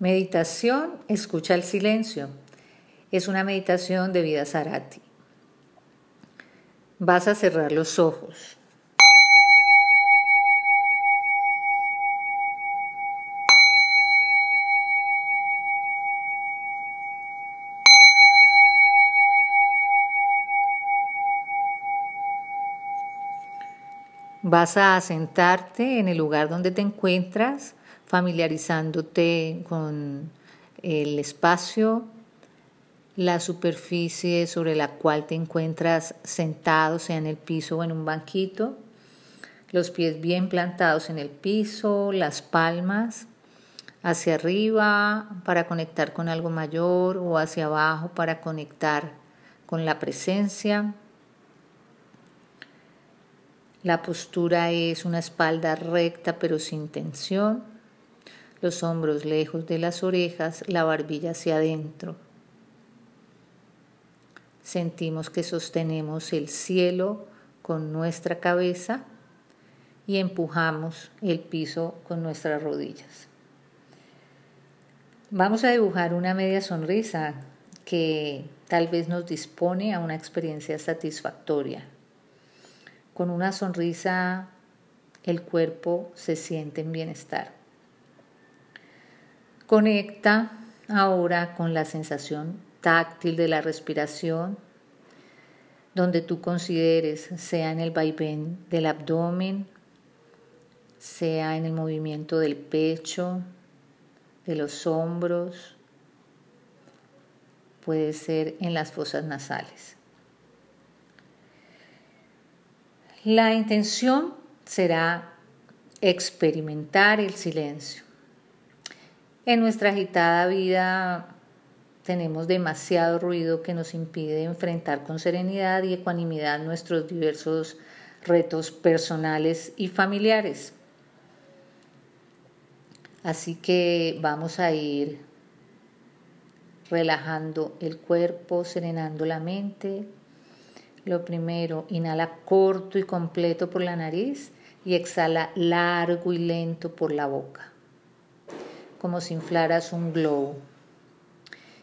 Meditación, escucha el silencio. Es una meditación de vida Sarati. Vas a cerrar los ojos. Vas a sentarte en el lugar donde te encuentras, familiarizándote con el espacio, la superficie sobre la cual te encuentras sentado, sea en el piso o en un banquito, los pies bien plantados en el piso, las palmas hacia arriba para conectar con algo mayor o hacia abajo para conectar con la presencia. La postura es una espalda recta pero sin tensión, los hombros lejos de las orejas, la barbilla hacia adentro. Sentimos que sostenemos el cielo con nuestra cabeza y empujamos el piso con nuestras rodillas. Vamos a dibujar una media sonrisa que tal vez nos dispone a una experiencia satisfactoria. Con una sonrisa el cuerpo se siente en bienestar. Conecta ahora con la sensación táctil de la respiración, donde tú consideres, sea en el vaivén del abdomen, sea en el movimiento del pecho, de los hombros, puede ser en las fosas nasales. La intención será experimentar el silencio. En nuestra agitada vida tenemos demasiado ruido que nos impide enfrentar con serenidad y ecuanimidad nuestros diversos retos personales y familiares. Así que vamos a ir relajando el cuerpo, serenando la mente, lo primero, inhala corto y completo por la nariz y exhala largo y lento por la boca, como si inflaras un globo.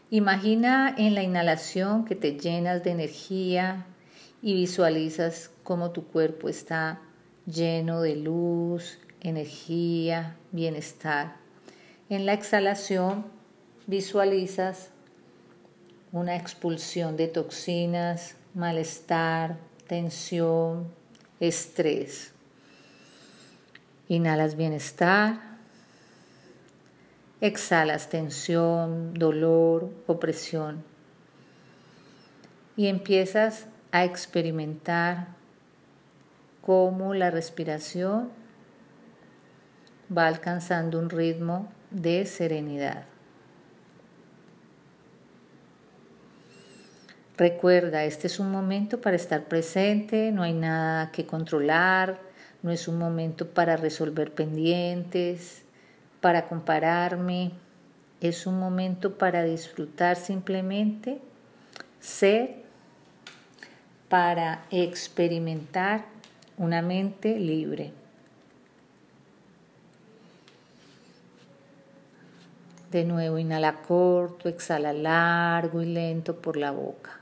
Imagina en la inhalación que te llenas de energía y visualizas cómo tu cuerpo está lleno de luz, energía, bienestar. En la exhalación visualizas una expulsión de toxinas, malestar, tensión, estrés. Inhalas bienestar, exhalas tensión, dolor, opresión y empiezas a experimentar cómo la respiración va alcanzando un ritmo de serenidad. Recuerda, este es un momento para estar presente, no hay nada que controlar, no es un momento para resolver pendientes, para compararme, es un momento para disfrutar simplemente, ser, para experimentar una mente libre. De nuevo, inhala corto, exhala largo y lento por la boca.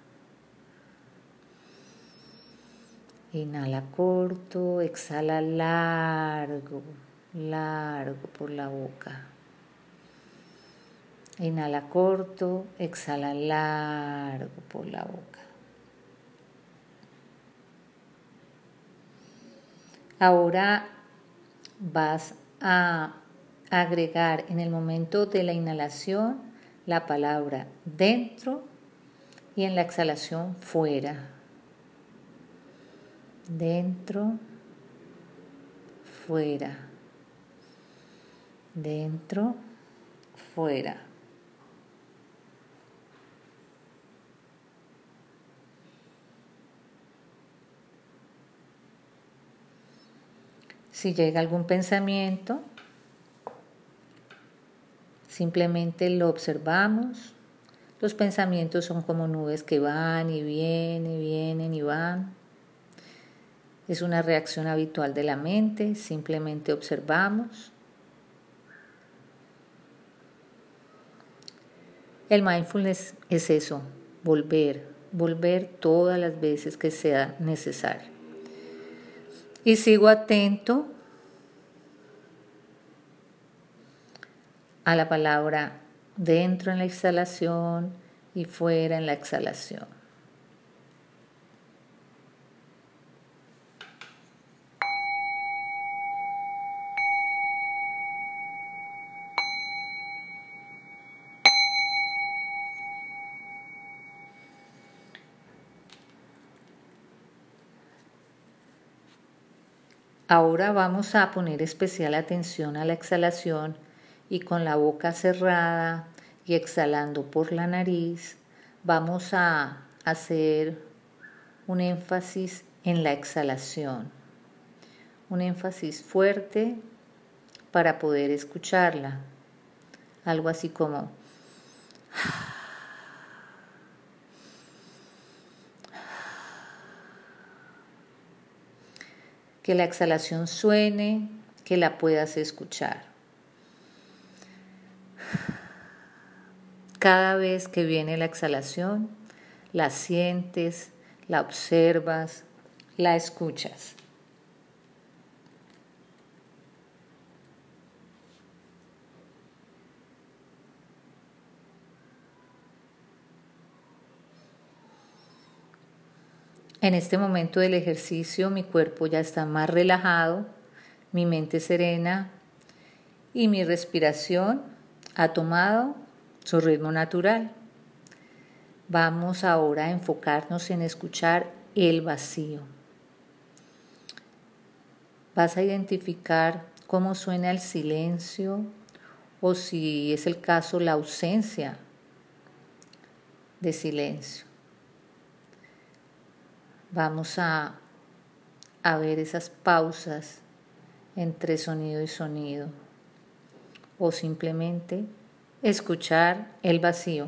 Inhala corto, exhala largo, largo por la boca. Inhala corto, exhala largo por la boca. Ahora vas a agregar en el momento de la inhalación la palabra dentro y en la exhalación fuera dentro, fuera, dentro, fuera. Si llega algún pensamiento, simplemente lo observamos. Los pensamientos son como nubes que van y vienen, vienen y van. Es una reacción habitual de la mente, simplemente observamos. El mindfulness es eso, volver, volver todas las veces que sea necesario. Y sigo atento a la palabra dentro en la exhalación y fuera en la exhalación. Ahora vamos a poner especial atención a la exhalación y con la boca cerrada y exhalando por la nariz, vamos a hacer un énfasis en la exhalación, un énfasis fuerte para poder escucharla, algo así como que la exhalación suene, que la puedas escuchar. Cada vez que viene la exhalación, la sientes, la observas, la escuchas. En este momento del ejercicio mi cuerpo ya está más relajado, mi mente serena y mi respiración ha tomado su ritmo natural. Vamos ahora a enfocarnos en escuchar el vacío. Vas a identificar cómo suena el silencio o si es el caso la ausencia de silencio. Vamos a, a ver esas pausas entre sonido y sonido o simplemente escuchar el vacío.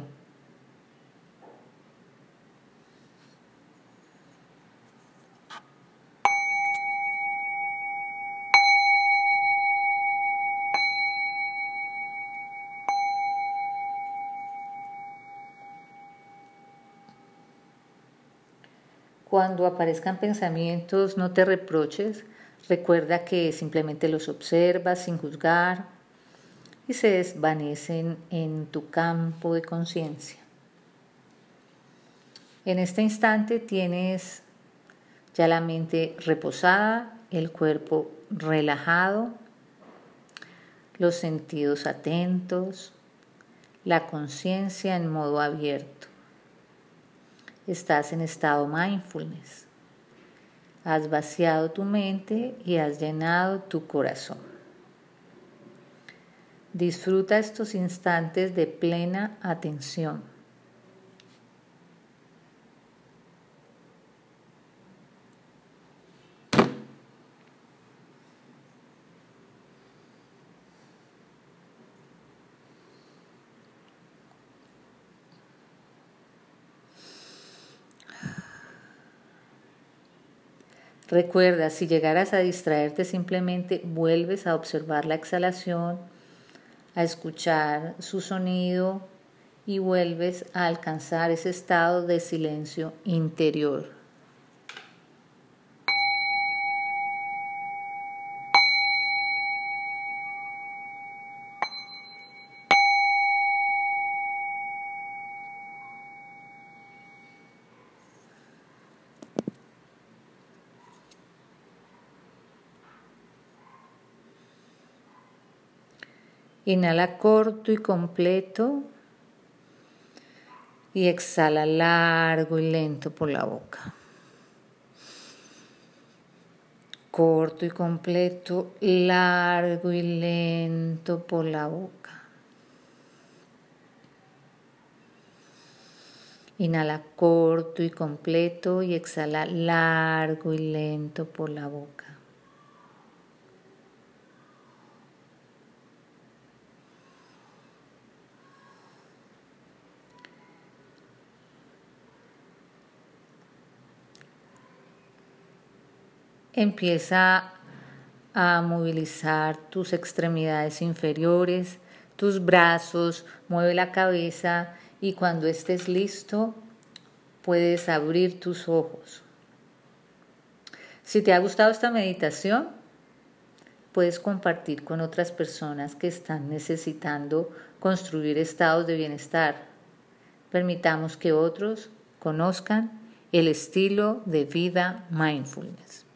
Cuando aparezcan pensamientos, no te reproches. Recuerda que simplemente los observas sin juzgar y se desvanecen en tu campo de conciencia. En este instante tienes ya la mente reposada, el cuerpo relajado, los sentidos atentos, la conciencia en modo abierto estás en estado mindfulness. Has vaciado tu mente y has llenado tu corazón. Disfruta estos instantes de plena atención. Recuerda, si llegaras a distraerte, simplemente vuelves a observar la exhalación, a escuchar su sonido y vuelves a alcanzar ese estado de silencio interior. Inhala corto y completo y exhala largo y lento por la boca. Corto y completo, largo y lento por la boca. Inhala corto y completo y exhala largo y lento por la boca. Empieza a movilizar tus extremidades inferiores, tus brazos, mueve la cabeza y cuando estés listo puedes abrir tus ojos. Si te ha gustado esta meditación, puedes compartir con otras personas que están necesitando construir estados de bienestar. Permitamos que otros conozcan el estilo de vida mindfulness.